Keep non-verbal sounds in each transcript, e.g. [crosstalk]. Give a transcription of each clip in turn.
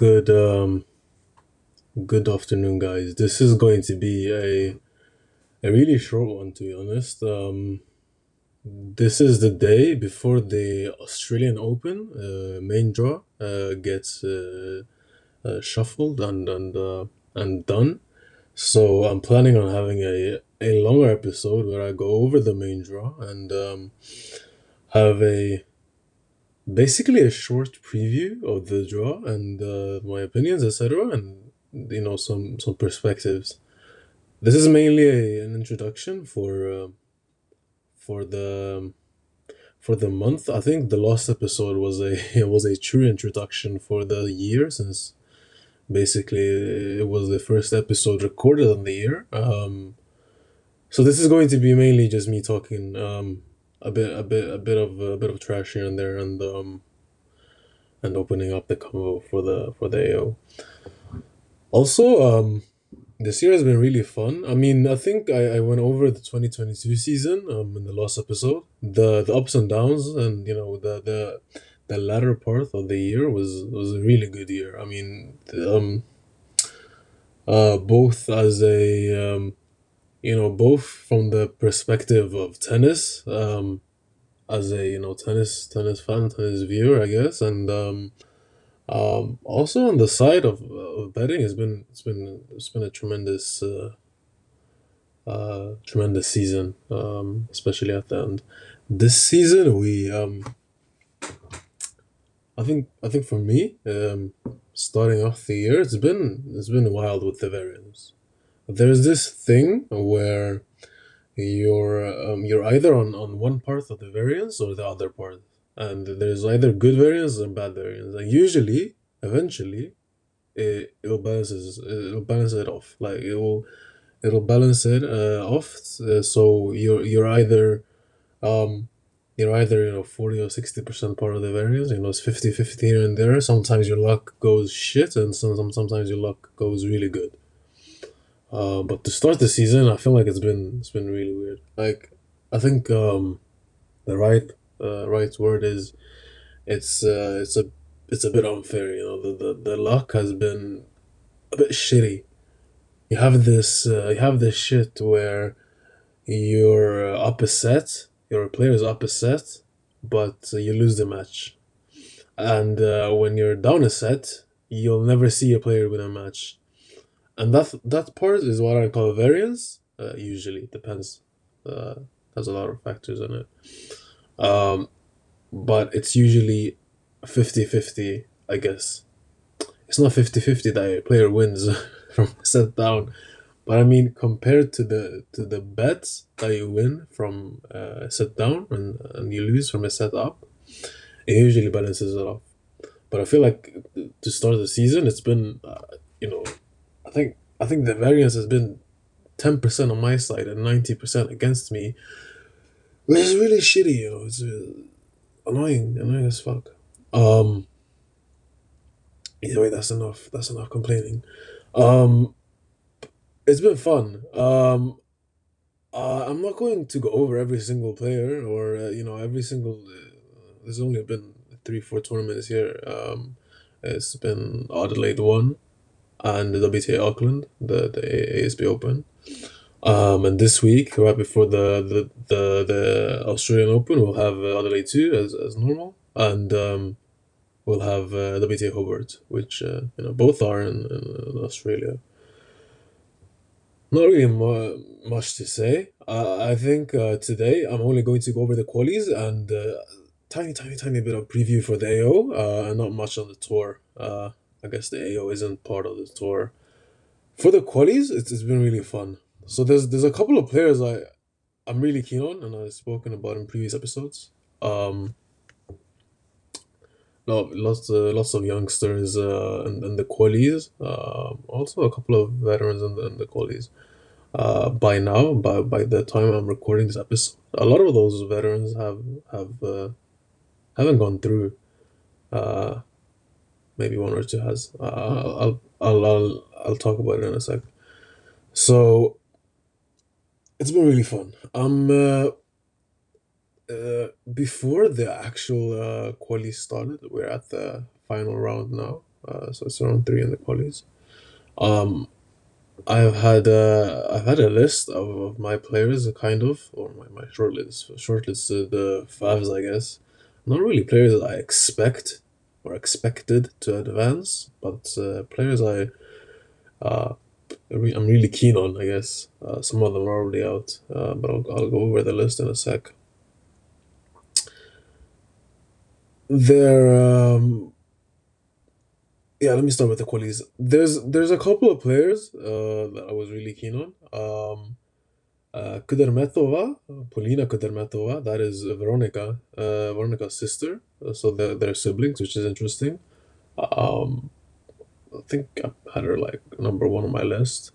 Good um good afternoon guys. This is going to be a a really short one to be honest. Um this is the day before the Australian Open uh, main draw uh, gets uh, uh, shuffled and and uh, and done. So I'm planning on having a a longer episode where I go over the main draw and um, have a basically a short preview of the draw and uh, my opinions, etc., and you know some some perspectives. This is mainly a, an introduction for uh, for the for the month. I think the last episode was a [laughs] was a true introduction for the year since basically it was the first episode recorded on the year. Um, so this is going to be mainly just me talking um, a bit a bit a bit of a bit of trash here and there and um, and opening up the combo for the for the AO. Also, um, this year has been really fun. I mean, I think I, I went over the 2022 season um, in the last episode. The the ups and downs and you know the the the latter part of the year was was a really good year. I mean, um, uh, both as a um, you know both from the perspective of tennis, um, as a you know tennis tennis fan, tennis viewer, I guess, and um, um, also on the side of, of betting, it's been it's been it's been a tremendous uh, uh, tremendous season, um, especially at the end. This season, we um, I think I think for me, um, starting off the year, it's been it's been wild with the variance. There's this thing where you're um, you're either on, on one part of the variance or the other part, and there's either good variance and bad variance, and usually, eventually, it it'll balances it'll balance it off. Like it will it'll balance it uh, off. Uh, so you're you're either um you're either you know 40 or 60 percent part of the variance. You know it's 50 50 here and there. Sometimes your luck goes shit and some, sometimes your luck goes really good uh, but to start the season i feel like it's been it's been really weird. Like i think um the right uh, right word is it's uh it's a it's a bit unfair you know the the, the luck has been a bit shitty. You have this uh, you have this shit where you're up a set your player is up a set but you lose the match. And uh, when you're down a set you'll never see a player win a match and that that part is what i call variance uh, usually depends uh, has a lot of factors in it um, but it's usually 50-50 i guess it's not 50-50 that a player wins [laughs] from set down but I mean, compared to the to the bets that you win from uh, set down and, and you lose from a set up, it usually balances it off. But I feel like to start the season, it's been, uh, I think the variance has been ten percent on my side and ninety percent against me, which is really shitty. You know, it's uh, annoying, annoying as fuck. Um. Either way, that's enough. That's enough complaining. Um it's been fun. Um, uh, I'm not going to go over every single player or uh, you know every single. Uh, there's only been three, four tournaments here. Um, it's been Adelaide one, and the WTA Auckland, the the ASB Open. Um, and this week, right before the the, the, the Australian Open, we'll have uh, Adelaide two as, as normal, and um, we'll have uh, WTA Hobart, which uh, you know both are in, in Australia. Not really mu- much to say. Uh, I think uh, today I'm only going to go over the qualies and uh, tiny, tiny, tiny bit of preview for the AO, uh, and not much on the tour. Uh, I guess the AO isn't part of the tour. For the qualies, it's, it's been really fun. So there's there's a couple of players I I'm really keen on, and I've spoken about in previous episodes. Um, lots uh, lots of youngsters uh, in, in the qualies. Uh, also a couple of veterans in the, in the qualies. Uh, by now, by by the time I'm recording this episode, a lot of those veterans have have uh, haven't gone through. Uh, maybe one or two has. Uh, I'll, I'll I'll I'll talk about it in a sec. So it's been really fun. I'm uh, uh, before the actual uh, quali started. We're at the final round now. uh, so it's round three in the qualies. Um, I've had uh, I've had a list of, of my players, kind of, or my, my short list. Short list, uh, the fives, I guess. Not really players that I expect or expected to advance, but uh, players I uh, I'm really keen on. I guess uh, some of them are already out, uh, but I'll, I'll go over the list in a sec. There, um, yeah. Let me start with the qualities. There's there's a couple of players uh, that I was really keen on. Um, uh, Kudermetova, Polina Kudermetova, that is Veronica, uh, Veronica's sister. So they're, they're siblings, which is interesting. Um, I think I had her like number one on my list.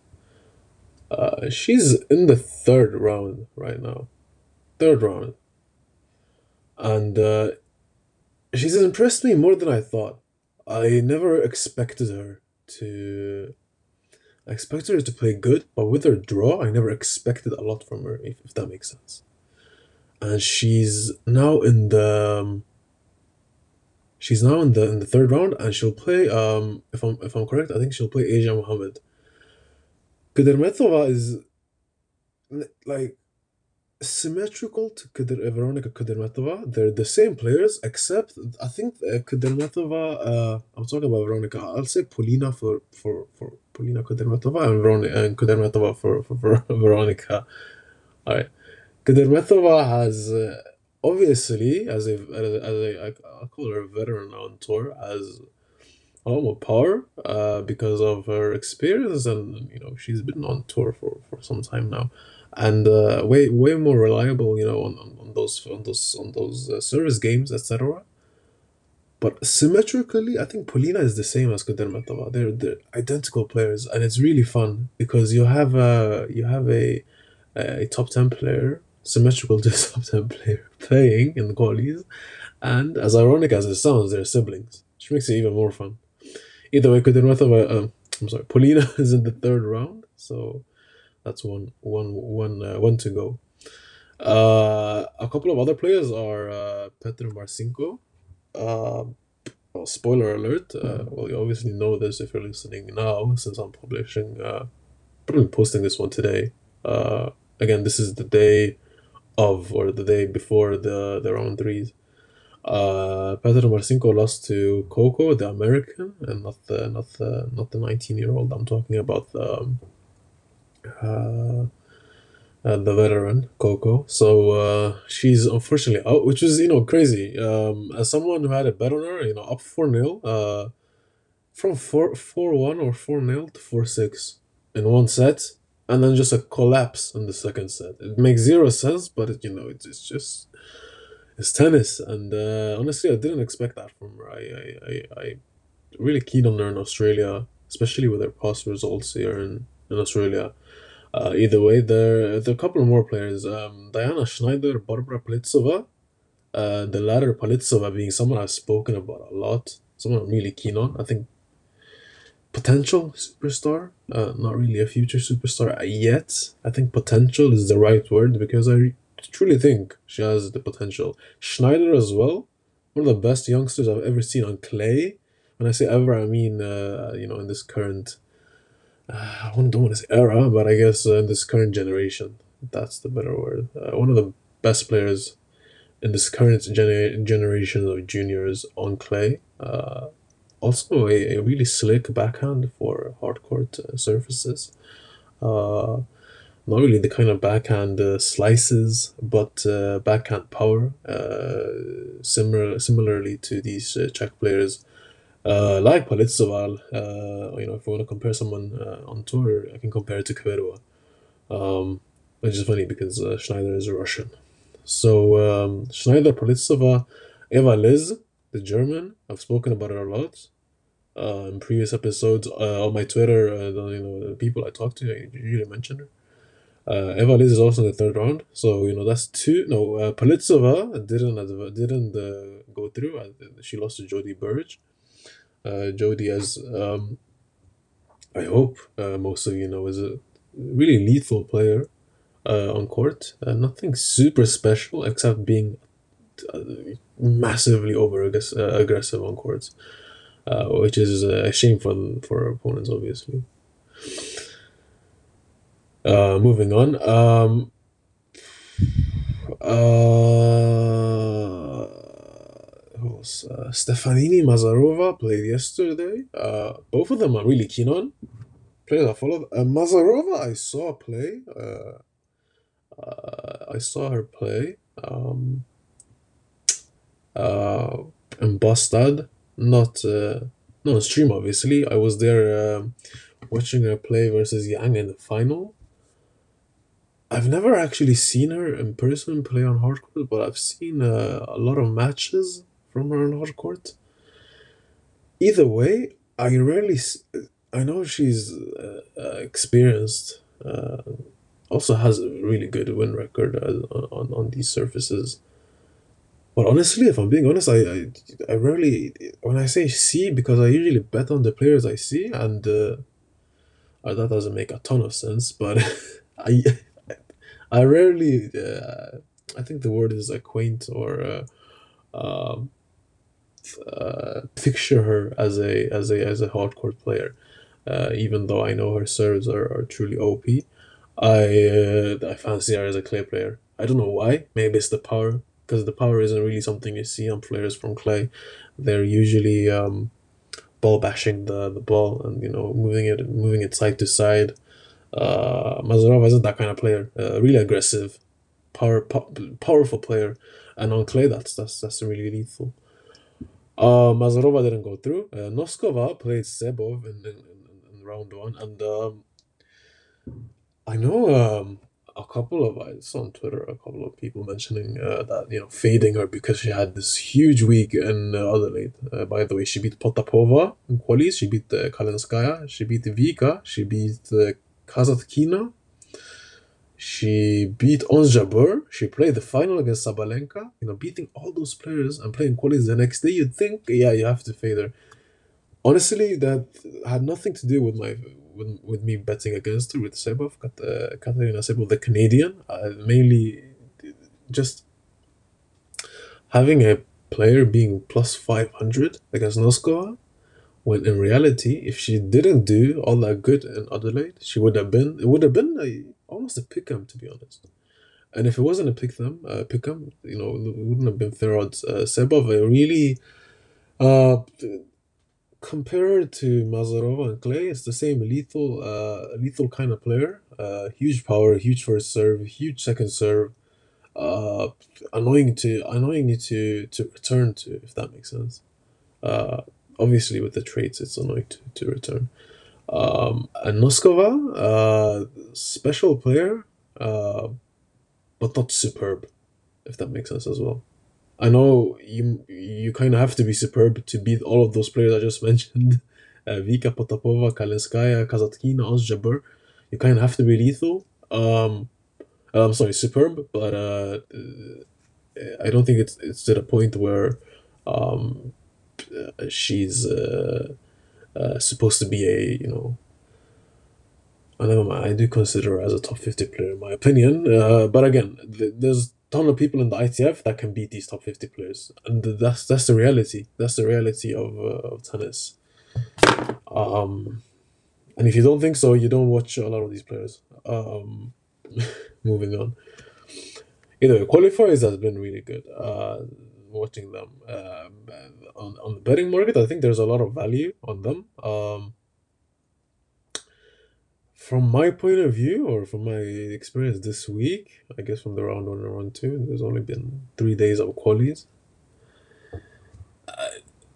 Uh, she's in the third round right now, third round, and uh, she's impressed me more than I thought. I never expected her to. I expected her to play good, but with her draw, I never expected a lot from her, if, if that makes sense. And she's now in the. um, She's now in the in the third round, and she'll play. Um, if I'm if I'm correct, I think she'll play Asia Muhammad. Kudermetova is like symmetrical to Kuder, Veronica Kudermetova. They're the same players, except I think uh, Kudermetova. Uh, I'm talking about Veronica. I'll say Polina for for for Polina Kudermetova and Veronica and Kudermetova for for, for [laughs] Veronica. All right, Kudermetova has. Uh, Obviously, as a as a, I, call her a veteran on tour, as a lot more power, uh, because of her experience, and you know she's been on tour for, for some time now, and uh, way way more reliable, you know, on, on, on those on those on those uh, service games, etc. But symmetrically, I think Polina is the same as Kudermetova. They're they're identical players, and it's really fun because you have a you have a a top ten player symmetrical [laughs] to top ten player playing in the qualies, and as ironic as it sounds, they're siblings, which makes it even more fun. Either way, Kudermetova, um, I'm sorry, [laughs] Polina is in the third round, so that's one one one uh, one to go. Uh, a couple of other players are uh, Petra Marcinko. Uh, well, spoiler alert. Uh, well, you obviously know this if you're listening now, since I'm publishing. Uh, probably posting this one today. Uh, again, this is the day of or the day before the the round threes. Uh, Petra Marcinko lost to Coco, the American, and not the not the not the 19 year old. I'm talking about the um, uh, uh, the veteran Coco. So uh, she's unfortunately out, which is you know crazy. Um, as someone who had a bet on her, you know, up four 0 uh, from four four one or four 0 to four six in one set, and then just a collapse in the second set. It makes zero sense, but it, you know, it's, it's just it's tennis, and uh, honestly, I didn't expect that from her. I I I, I really keen on her in Australia, especially with her past results here in in Australia. Uh, either way, there, there are a couple more players. Um, Diana Schneider, Barbara Politsova. Uh, the latter, Politsova, being someone I've spoken about a lot, someone I'm really keen on. I think potential superstar, uh, not really a future superstar yet. I think potential is the right word because I truly think she has the potential. Schneider as well, one of the best youngsters I've ever seen on clay. When I say ever, I mean uh, you know in this current [sighs] I don't want to say era, but I guess uh, in this current generation, that's the better word. Uh, one of the best players in this current gener- generation of juniors on clay. Uh, also, a, a really slick backhand for hard court uh, surfaces. Uh, not really the kind of backhand uh, slices, but backhand power. Similar, similarly to these Czech players, uh, like Politzoval, uh, you know, if we want to compare someone uh, on tour, I can compare it to Kvitova. Um, which is funny because uh, Schneider is a Russian. So um, Schneider, Politsova, Eva Lys, the German. I've spoken about her a lot uh, in previous episodes uh, on my Twitter. Uh, the, you know, the people I talk to, I usually mention her. Uh, Eva Lys is also in the third round, so you know that's two. No, uh, Politsova didn't didn't uh, go through. Uh, she lost to Jodie Burrage. Uh, as um, I hope uh, most of you know, is a really lethal player uh, on court. Uh, nothing super special except being uh, massively over uh, aggressive on courts. which is a shame for for opponents, obviously. Moving on. Um, uh, else? Uh, Stefanini Masarova played yesterday. Uh, both of them I'm really keen on. Players I follow. Uh, Masarova, I saw play. Uh, uh, I saw her play. Um, uh, in Bastad, not uh, not on stream obviously. I was there um watching her play versus Yang in the final. I've never actually seen her in person play on hardcourt, but I've seen uh, a lot of matches from her on hardcourt. Either way, I rarely. I know she's uh, uh, experienced. Uh, also has a really good win record uh, on, on on these surfaces. But honestly, if I'm being honest, I, I I rarely when I say see because I usually bet on the players I see, and uh, uh, that doesn't make a ton of sense. But [laughs] I I rarely uh, I think the word is acquaint or uh, um, uh, picture her as a as a as a hardcore player. Uh, even though I know her serves are, are truly OP, I uh, I fancy her as a clay player. I don't know why. Maybe it's the power because the power isn't really something you see on players from clay. They're usually um, ball bashing the, the ball and you know moving it moving it side to side. Uh, Mazarov isn't that kind of player. Uh, really aggressive, power po- powerful player, and on clay that's that's that's really lethal. Uh, Masarova didn't go through. Uh, Noskova played Sebov in, in, in, in round one, and um, I know um, a couple of I saw on Twitter a couple of people mentioning uh, that you know fading her because she had this huge week in uh, Adelaide. Uh, by the way, she beat Potapova in qualies. She beat uh, Kalinskaya. She beat Vika. She beat uh, Kasatkina. She beat Ons Jabeur. She played the final against Sabalenka. You know, beating all those players and playing qualies the next day. You'd think, yeah, you have to fade her. Honestly, that had nothing to do with my with, with me betting against her with Sebov, Kat- uh, Katerina Sebov, the Canadian. Uh, mainly, just having a player being plus five hundred against Noskova, when in reality, if she didn't do all that good in Adelaide, she would have been. It would have been a, almost a pick 'em, to be honest. And if it wasn't a pick them, uh, pick 'em, you know, it wouldn't have been fair odds. Uh, really, uh, compare her to Masarova and Clay, it's the same lethal, uh, lethal kind of player. Uh, huge power, huge first serve, huge second serve. Uh, annoying to annoying you to to return to, if that makes sense. Uh, obviously with the traits, it's annoying to, to return. Um, Noskova, uh, special player, uh, but not superb, if that makes sense as well. I know you you kind of have to be superb to beat all of those players I just [laughs] mentioned. Uh, Vika, Potapova, Kalinskaya, Kasatkina, Ons Jabeur. You kind of have to be lethal. Um, I'm sorry, superb, but uh, I don't think it's it's to the point where um, uh, she's uh, uh, supposed to be a you know. I know I do consider her as a top fifty player in my opinion, uh, but again, th- there's a ton of people in the ITF that can beat these top fifty players, and that's that's the reality. That's the reality of uh, of tennis. Um, and if you don't think so, you don't watch a lot of these players. Um, [laughs] moving on. Either qualifiers has been really good. Uh, watching them um, on on the betting market, I think there's a lot of value on them. Um, from my point of view, or from my experience this week, I guess from the round one and round two, there's only been three days of qualies.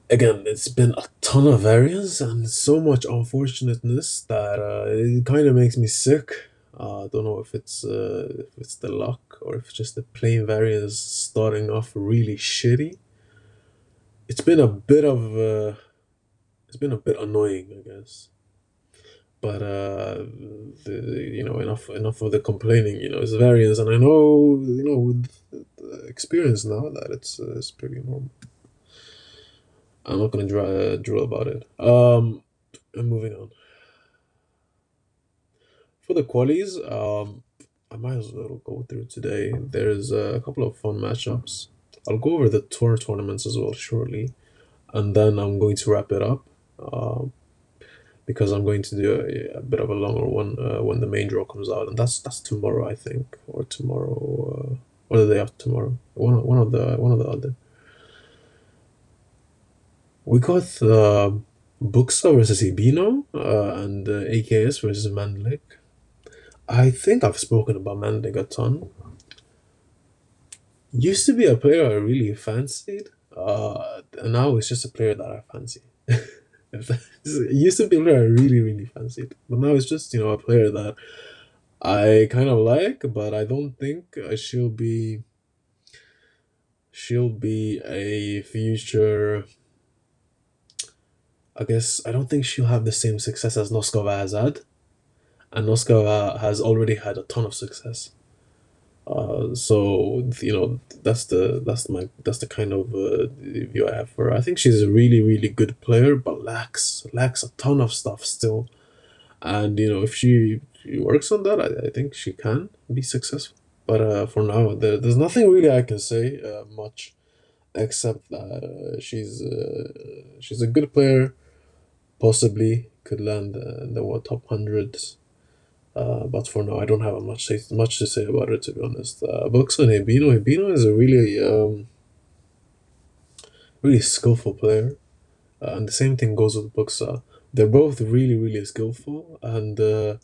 Again, it's been a ton of variance and so much unfortunateness that uh, it kind of makes me sick. Uh, I don't know if it's uh, if it's the luck or if it's just the plain variance starting off really shitty. It's been a bit of uh, it's been a bit annoying, I guess. But uh, the, you know, enough enough of the complaining. You know, it's variance, and I know you know with uh, experience now that it's uh, it's pretty normal. I'm not gonna dra- uh, drill about it. Um, and moving on. For the qualies, um, I might as well go through today. There's a couple of fun matchups. I'll go over the tour tournaments as well shortly. and then I'm going to wrap it up. Um, because I'm going to do a, a bit of a longer one uh, when the main draw comes out, and that's that's tomorrow, I think, or tomorrow, uh, or the day after tomorrow. One one of the one of the other. We got uh, versus Hibino uh, and uh, AKS versus Mandlik. I think I've spoken about Mandlik a ton. Used to be a player I really fancied, uh, and now it's just a player that I fancy. [laughs] used to be a player I really, really fancied, but now it's just you know a player that I kind of like, but I don't think she'll be she'll be a future. I guess I don't think she'll have the same success as Noskova has and Noskova has already had a ton of success. Uh, so you know that's the that's my that's the kind of uh, view I have for her. I think she's a really really good player, but lacks lacks a ton of stuff still. And you know if she, she works on that, I, I think she can be successful. But uh, for now, there, there's nothing really I can say uh, much, except that uh, she's uh, she's a good player. Possibly could land uh, the top hundreds uh, but for now, I don't have much say, much to say about it. To be honest, uh, and Hibino. Hibino is a really um, really skillful player, uh, and the same thing goes with Buxa. They're both really really skillful, and uh,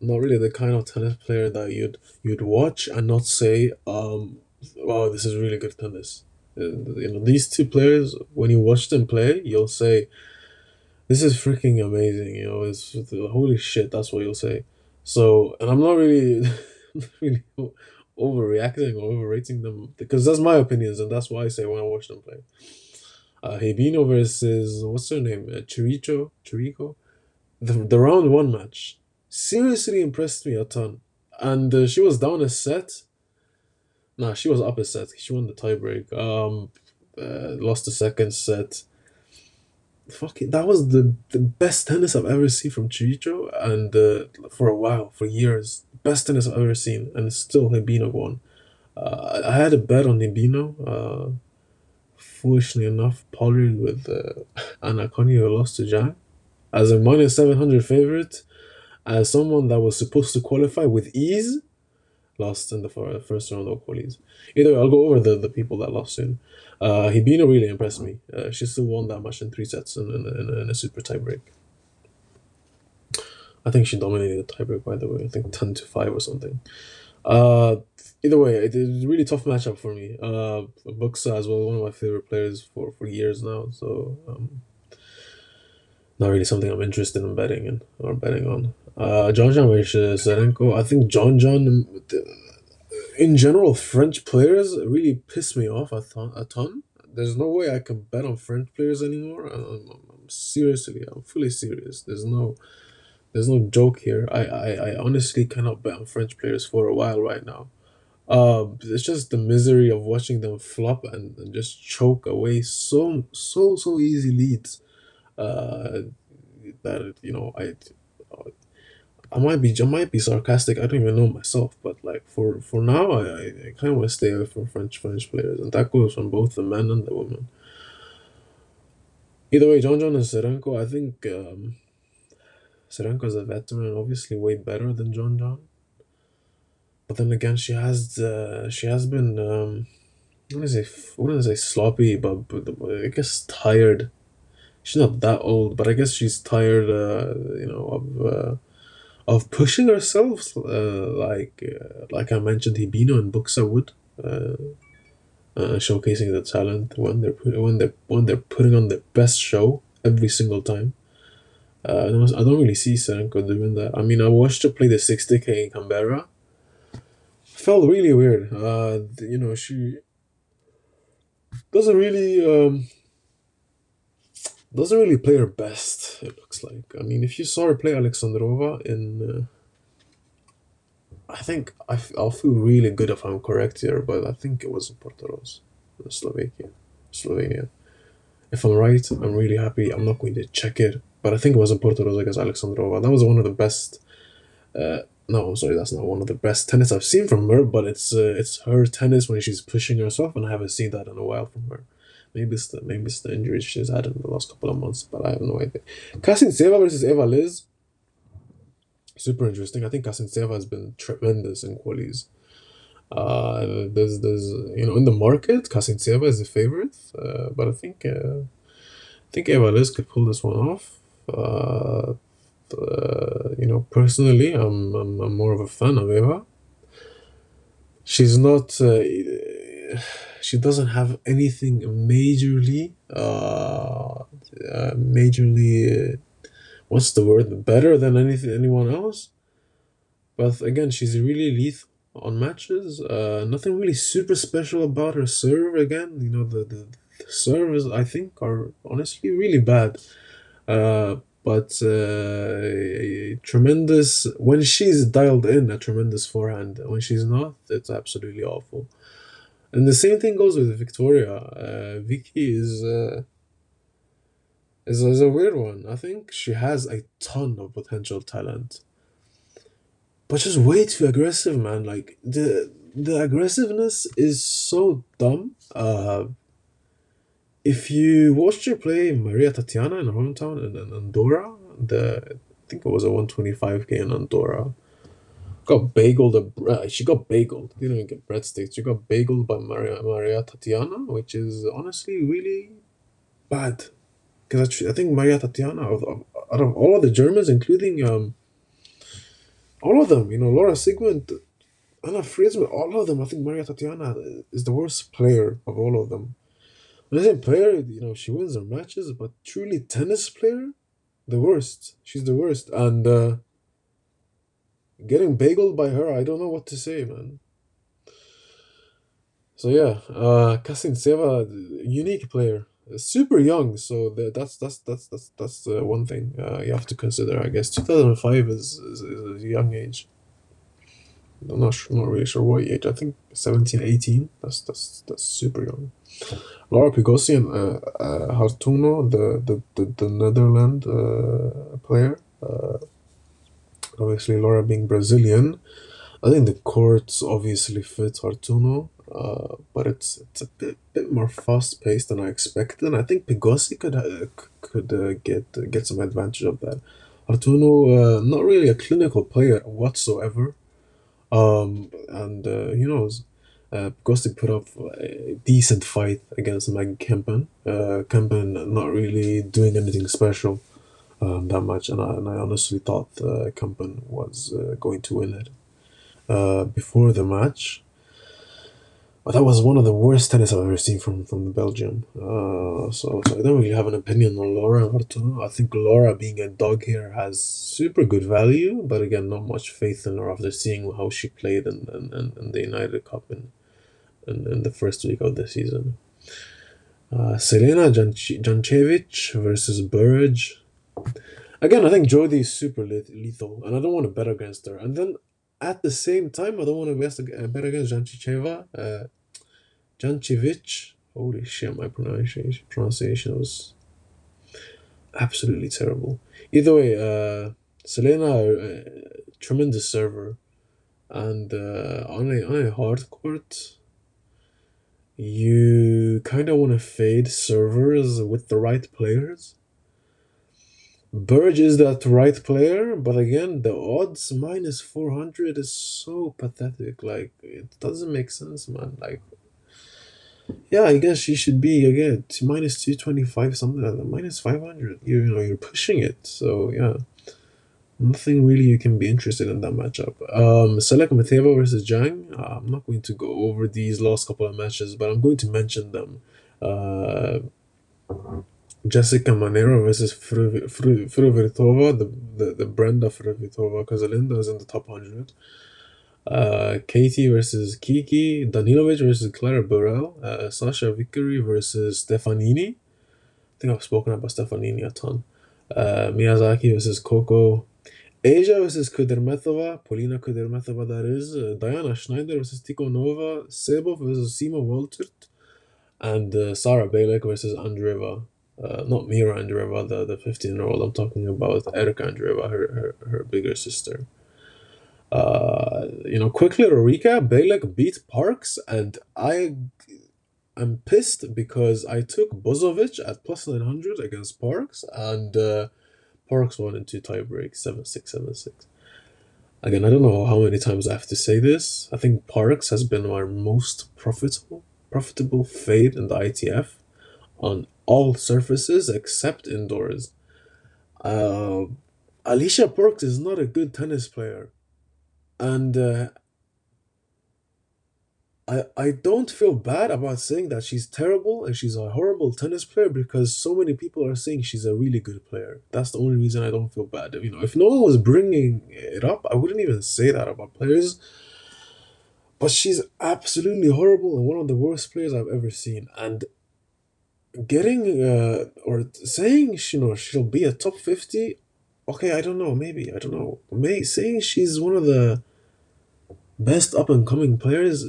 not really the kind of tennis player that you'd you'd watch and not say, um, "Wow, this is really good tennis." Uh, you know, these two players, when you watch them play, you'll say, "This is freaking amazing." You know, it's holy shit. That's what you'll say. So, and I'm not really, [laughs] really overreacting or overrating them because that's my opinions, and that's why I say when I watch them play. Uh, Hibino versus what's her name, uh, Chiricho, Chirico, the the round one match seriously impressed me a ton, and uh, she was down a set. Nah, she was up a set. She won the tiebreak. Um, uh, lost the second set fucking that was the the best tennis I've ever seen from Chiricho, and uh, for a while, for years, best tennis I've ever seen, and it's still Hibino won. Uh, I had a bet on Hibino. Uh, foolishly enough, partnered with uh, [laughs] Anna Coney who lost to Zhang as a minus seven hundred favorite, as someone that was supposed to qualify with ease, lost in the first round of qualies. Either way, I'll go over the, the people that lost soon. Uh, Hibino really impressed me. Uh, she still won that match in three sets in, in a super tiebreak. I think she dominated the tiebreak, by the way. I think 10 to 5 or something. Uh, either way, it is a really tough matchup for me. Uh, Buxa as well, one of my favorite players for, for years now. So, um, not really something I'm interested in betting in or betting on. Uh, Jeanjean versus Serenko. I think Jeanjean in general, French players really piss me off a ton. A ton. There's no way I can bet on French players anymore. I'm, I'm seriously, I'm fully serious. There's no, there's no joke here. I, I, I honestly cannot bet on French players for a while right now. Uh, it's just the misery of watching them flop and, and just choke away so so so easy leads. Uh, that you know I I might be I might be sarcastic. I don't even know myself, but like for for now, I I, I kind of want to stay away from French French players, and that goes from both the men and the women. Either way, Jeanjean and Serenko, I think um, Serenko is a veteran, obviously way better than Jeanjean. But then again, she has uh, she has been um, what is it? What is it? Sloppy, but, but I guess tired. She's not that old, but I guess she's tired. Uh, you know of. Uh, of pushing ourselves, uh, like uh, like I mentioned, Hibino and Buxa would, uh, uh, showcasing the talent when they're when they when they're putting on their best show every single time. Uh, I don't really see Serenko doing that. I mean, I watched her play the 60k in Canberra. Felt really weird. You know, she doesn't really um, doesn't really play her best, it looks like. I mean, if you saw her play Alexandrova in. Uh, I think I I'll feel really good if I'm correct here, but I think it was in Portoroz, Slovakia. Slovenia. If I'm right, I'm really happy. I'm not going to check it, but I think it was in Portoroz against Alexandrova. That was one of the best. Uh, no, I'm sorry, that's not one of the best tennis I've seen from her, but it's uh, it's her tennis when she's pushing herself, and I haven't seen that in a while from her. Maybe it's the maybe it's the injuries she's had in the last couple of months, but I have no idea. Kasintseva versus Eva Lys. Super interesting. I think Kasintseva has been tremendous in qualies. Uh, there's there's you know in the market, Kasintseva is the favorite, uh, but I think uh, I think Eva Lys could pull this one off. Uh, uh, you know, personally, I'm, I'm I'm more of a fan of Eva. She's not. Uh, she doesn't have anything majorly. Uh, uh majorly. Uh, what's the word? Better than anything anyone else. But again, she's really lethal on matches. Uh, nothing really super special about her serve. Again, you know the the, the serves I think are honestly really bad. Uh, but uh, tremendous when she's dialed in a tremendous forehand. When she's not, it's absolutely awful. And the same thing goes with Victoria. Uh, Vicky is, uh, is is a weird one. I think she has a ton of potential talent, but just way too aggressive, man. Like the the aggressiveness is so dumb. Uh, if you watched her play Maria Tatiana in her hometown in, in Andorra, the I think it was a 125k in Andorra. Got bageled. Uh, she got bageled. Didn't even get breadsticks. She got bageled by Maria Maria Tatiana, which is honestly really bad. Because I think Maria Tatiana, out of, out of all of the Germans, including um, all of them, you know, Laura Siegemund, Anna Friedsam, all of them, I think Maria Tatiana is the worst player of all of them. Listen, player, you know, she wins her matches, but truly tennis player, the worst. She's the worst. And uh, getting bageled by her, I don't know what to say, man. So yeah, uh, Kasintseva, unique player, super young. So that's that's that's that's that's uh, one thing uh, you have to consider. I guess two thousand five is, is is a young age. I'm not sure, not really sure what age. I think 17, 18. That's that's that's super young. Laura Pigossi uh, uh, Hartono, the the the, the Netherlands uh, player. Uh, obviously, Laura being Brazilian. I think the courts obviously fit Hartono, uh, but it's it's a bit, bit more fast paced than I expected. And I think Pigossi could uh, could uh, get get some advantage of that. Hartono, uh, not really a clinical player whatsoever, um, and uh, who knows. Uh, Gosti put up a decent fight against Maggie Kempen. Uh, Kempen not really doing anything special um, that much, and I, and I honestly thought uh, Kempen was uh, going to win it. Uh, before the match, but that was one of the worst tennis I've ever seen from from Belgium. Uh, so, so I don't really have an opinion on Laura Hartono. I think Laura being a dog here has super good value, but again, not much faith in her after seeing how she played in, in, in, the United Cup in, in, in the first week of the season. Uh, Selena Janchevich versus Burrage. Again, I think Jodie is super lethal, and I don't want to bet against her. And then at the same time, I don't want to bet, bet against Janchicheva. Uh, Janchevich. Holy shit, my pronunciation, pronunciation was absolutely terrible. Either way, uh, Selena, uh, tremendous server. And uh, on, a, on a hard court, you kind of want to fade servers with the right players. Burrage is that right player, but again, the odds minus 400 is so pathetic. Like, it doesn't make sense, man. Like, yeah, I guess she should be, again, minus 225, something like that. Minus 500. You, you know, you're pushing it. So, yeah nothing really you can be interested in that matchup. Um, Selekhmeteva versus Zhang. Uh, I'm not going to go over these last couple of matches, but I'm going to mention them. Uh, Jessica Manero versus Fruhvirtova, the, the, the Brenda Fruhvirtova, because Linda is in the top 100. Uh, Katie versus Kiki, Danilovic versus Clara Burel, uh, Sachia Vickery versus Stefanini. I think I've spoken about Stefanini a ton. Uh, Miyazaki versus Coco, Asia versus Kudermetova, Polina Kudermetova, that is, uh, Diana Schneider versus Tikhonova, Sebov versus Sima Waltert, and uh, Sarah Bejlek versus Andreeva. Uh, not Mira Andreeva, the, the 15 year old I'm talking about, Erika Andreeva, her, her, her bigger sister. Uh, you know, quickly little recap Bejlek beat Parks, and I I'm pissed because I took Bozovic at plus 900 against Parks, and uh, Parks won into tiebreak 7 6 7 6. Again, I don't know how many times I have to say this. I think Parks has been my most profitable profitable fade in the ITF on all surfaces except indoors. Uh, Alycia Parks is not a good tennis player, and uh, I I don't feel bad about saying that she's terrible and she's a horrible tennis player because so many people are saying she's a really good player. That's the only reason I don't feel bad. You know, if no one was bringing it up, I wouldn't even say that about players. But she's absolutely horrible and one of the worst players I've ever seen. And getting uh, or saying you know she'll be a top 50 okay i don't know maybe i don't know. May saying she's one of the best up and coming players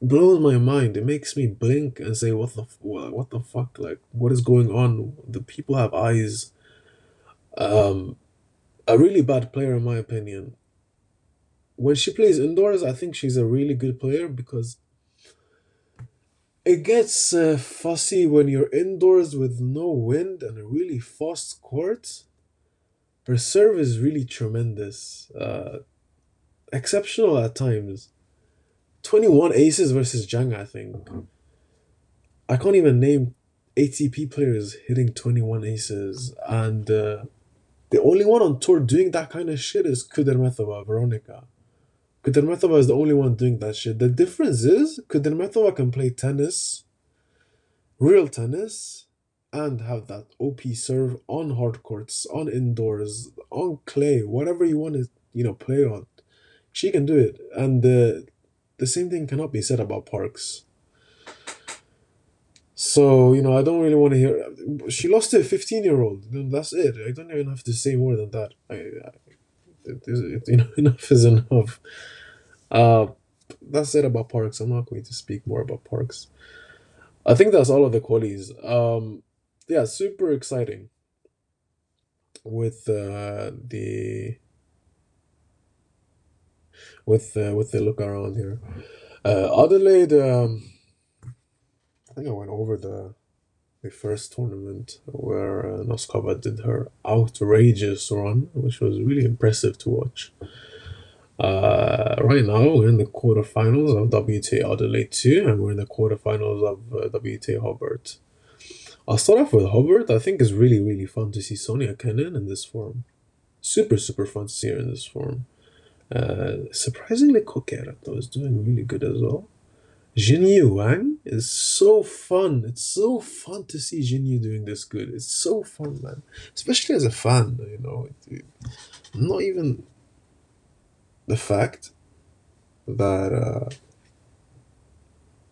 blows my mind. It makes me blink and say what the what the fuck? Like what is going on? The people have eyes. Um a really bad player in my opinion. When she plays indoors i think she's a really good player because it gets uh, fussy when you're indoors with no wind and a really fast court. Her serve is really tremendous, uh, exceptional at times. 21 aces versus Zhang, I think. I can't even name ATP players hitting 21 aces, and uh, the only one on tour doing that kind of shit is Kudermetova, Veronica. Kudermetova is the only one doing that shit. The difference is Kudermetova can play tennis, real tennis, and have that OP serve on hard courts, on indoors, on clay, whatever you want to, you know, play on. She can do it, and the the same thing cannot be said about Parks. So you know, I don't really want to hear. She lost to a fifteen-year-old. That's it. I don't even have to say more than that. I, I it, you know, [laughs] enough is enough. Uh, that's it about Parks. I'm not going to speak more about Parks. I think that's all of the qualities. Um, yeah, super exciting with uh, the with uh, with the look around here. Uh, Adelaide, um, I think I went over the the first tournament where uh, Noskova did her outrageous run, which was really impressive to watch. Uh, right now, we're in the quarterfinals of WTA Adelaide 2, and we're in the quarterfinals of uh, WTA Hobart. I'll start off with Hobart. I think it's really, really fun to see Sonia Kenin in this form. Super, super fun to see her in this form. Uh, surprisingly, Cocchetto is doing really good as well. Jinyu Wang is so fun. It's so fun to see Jinyu doing this good. It's so fun, man. Especially as a fan, you know. Not even the fact that uh,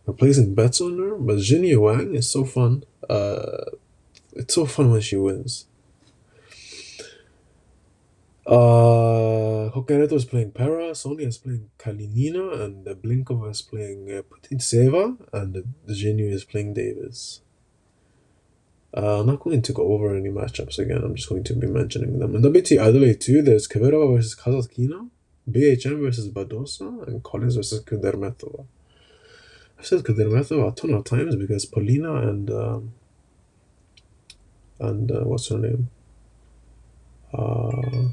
we're placing bets on her, but Jinyu Wang is so fun. Uh, it's so fun when she wins. Uh, is playing Pera, Sonia is playing Kalinina, and uh, Blinkova is playing uh, and uh, Jinyu is playing Davis. Uh, I'm not going to go over any matchups again, I'm just going to be mentioning them. In WTA Adelaide 2, there's Kvitova versus Kasatkina, BHM versus Badosa, and Collins versus Kudermetova. I've said Kudermetova a ton of times because Polina and um, and uh, what's her name? Uh,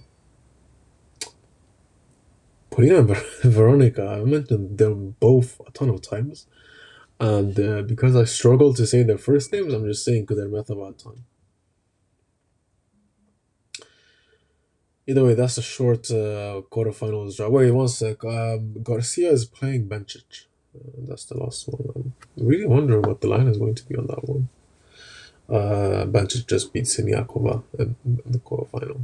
Polina and [laughs] Veronica. I've mentioned them both a ton of times, and uh, because I struggle to say their first names, I'm just saying because they're Kudermetova a ton. Either way, that's a short uh, quarterfinals draw. Wait one sec. Um, Garcia is playing Bencic. Uh, that's the last one. I'm really wondering what the line is going to be on that one. Uh, Bencic just beat Siniakova in, in the quarterfinal.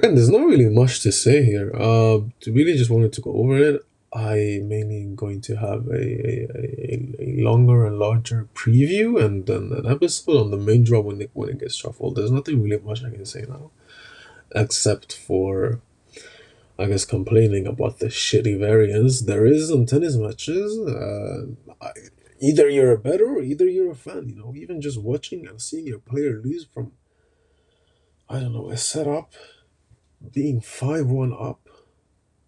Again, there's not really much to say here. Uh, really just wanted to go over it. I mainly going to have a, a, a, longer and larger preview and then an episode on the main draw when it, when it gets shuffled. There's nothing really much I can say now except for I guess complaining about the shitty variance there is in tennis matches. Uh, I, either you're a better or either you're a fan. You know, even just watching and seeing your player lose from I don't know a setup, being five one up,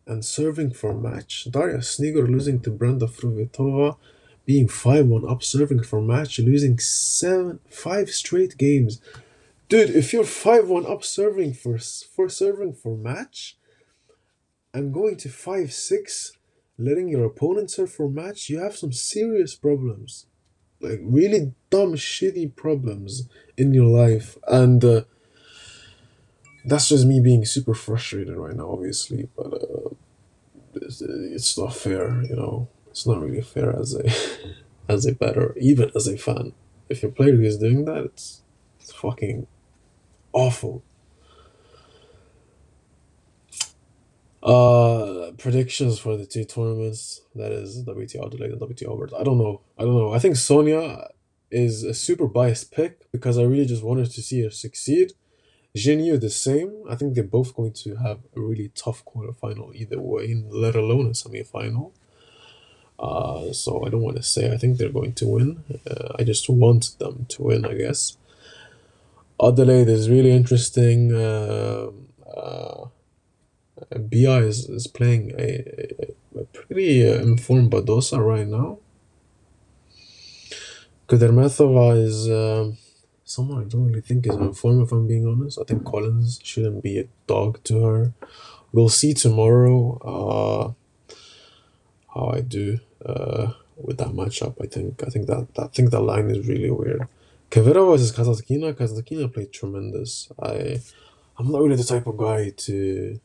and serving for match. Daria Snigur losing to Brenda Fruhvirtova, being 5 1 up serving for match, losing seven, five straight games. Dude, if you're 5 1 up serving for, for serving for match and going to 5 6, letting your opponent serve for match, you have some serious problems. Like, really dumb, shitty problems in your life. And, uh, that's just me being super frustrated right now, obviously, but uh, it's, it's not fair, you know. It's not really fair as a [laughs] as a better, even as a fan. If your player is doing that, it's it's fucking awful. Uh, predictions for the two tournaments that is WTA Adelaide and WTA Hobart. I don't know. I don't know. I think Sonia is a super biased pick because I really just wanted to see her succeed. Zheng the same. I think they're both going to have a really tough quarterfinal either way, let alone a semi-final. Uh, so I don't want to say I think they're going to win. Uh, I just want them to win, I guess. Adelaide is really interesting. Uh, uh, Bia is, is playing a, a, pretty uh, informed Badosa right now. Kudermetova is um, someone I don't really think is in form, if I'm being honest. I think Collins shouldn't be a dog to her. We'll see tomorrow uh, how I do uh, with that matchup. I think I think that I think that line is really weird. Kvitova versus Kasatkina. Kasatkina played tremendous. I I'm not really the type of guy to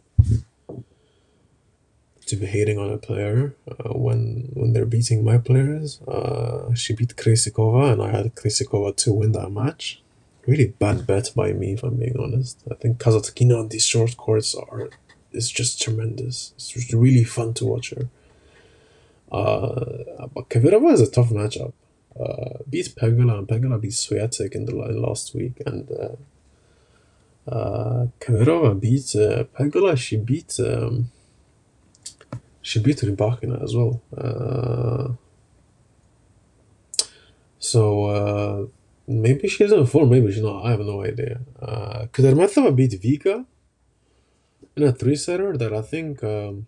to be hating on a player uh, when when they're beating my players. Uh, she beat Krejcikova, and I had Krejcikova to win that match. Really bad bet by me, if I'm being honest. I think Kasatkina on these short courts are is just tremendous. It's just really fun to watch her. Uh, but Kvitova is a tough matchup. Uh, beat Pegula, and Pegula beat Swiatek in the last week, and uh, uh, Kvitova beat uh, Pegula. She beat um, she beat in Rybakina as well. Uh, so uh, maybe she's in form, maybe she's not. I have no idea. Uh, Kudermetova beat Vika in a three setter that I think um,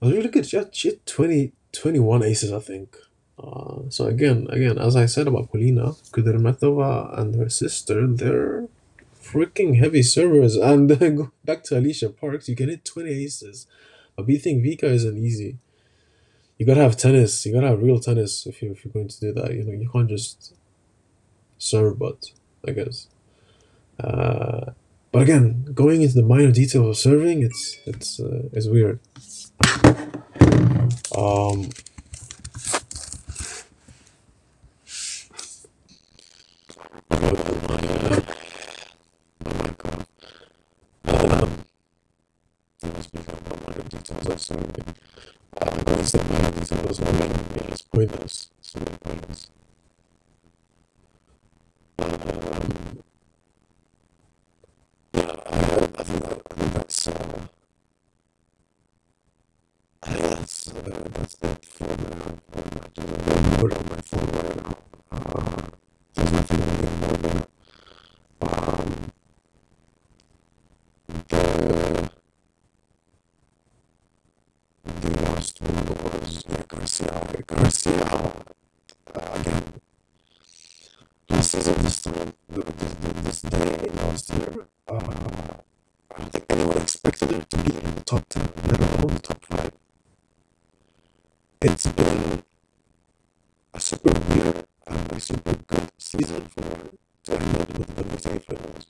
was really good. She had, she had 20, 21 aces, I think. Uh, so again, again, as I said about Polina, Kudermetova and her sister, they're freaking heavy servers. And [laughs] back to Alycia Parks, you can hit 20 aces. Beating Vika isn't easy. You gotta have tennis. You gotta have real tennis if you if you're going to do that. You know, you can't just serve, but I guess. Uh, but again, going into the minor details of serving, it's it's uh, it's weird. Um, uh, going step minor details or minor is pointless. Garcia. Garcia uh, again. Last season, this time, this, this day last year, uh, I don't think anyone expected her to be in the top ten, let alone the top five. It's been a super weird and a super good season for to end up with the WTA finals.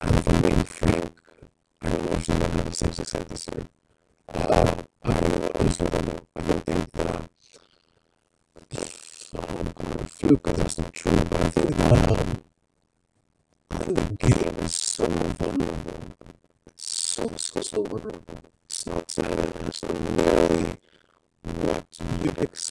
And if I'm being frank, I don't know if she's gonna have the same success this year. Uh, I don't know that. Oh, Because that's not true, but I think that um, I think the game is so vulnerable. It's so so so vulnerable. It's not. Uh, it's not nearly what you'd expect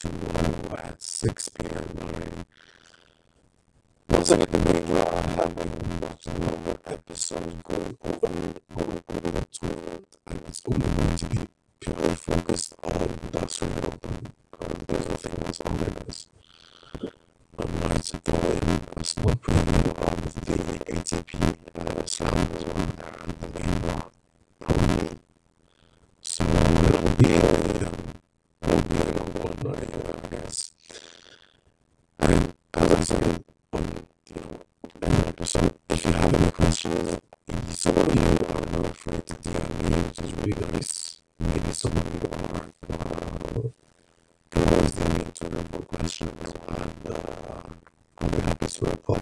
tomorrow at 6 p.m. Once I get the main draw, I have been watching another episode going over going over the tournament, and it's only going to be purely focused on the Australian Open. Uh, there's nothing else on there. Guys. I might throw in a small preview of the ATP uh, as well there and the main draw. Probably. So it'll be a, it'll be a long one, I, I guess. And as I said on you know any episode, if you any some of you are not afraid to DM me, which is really nice. Maybe some of you are. Uh, me on Twitter for questions, and uh, I'll be happy to reply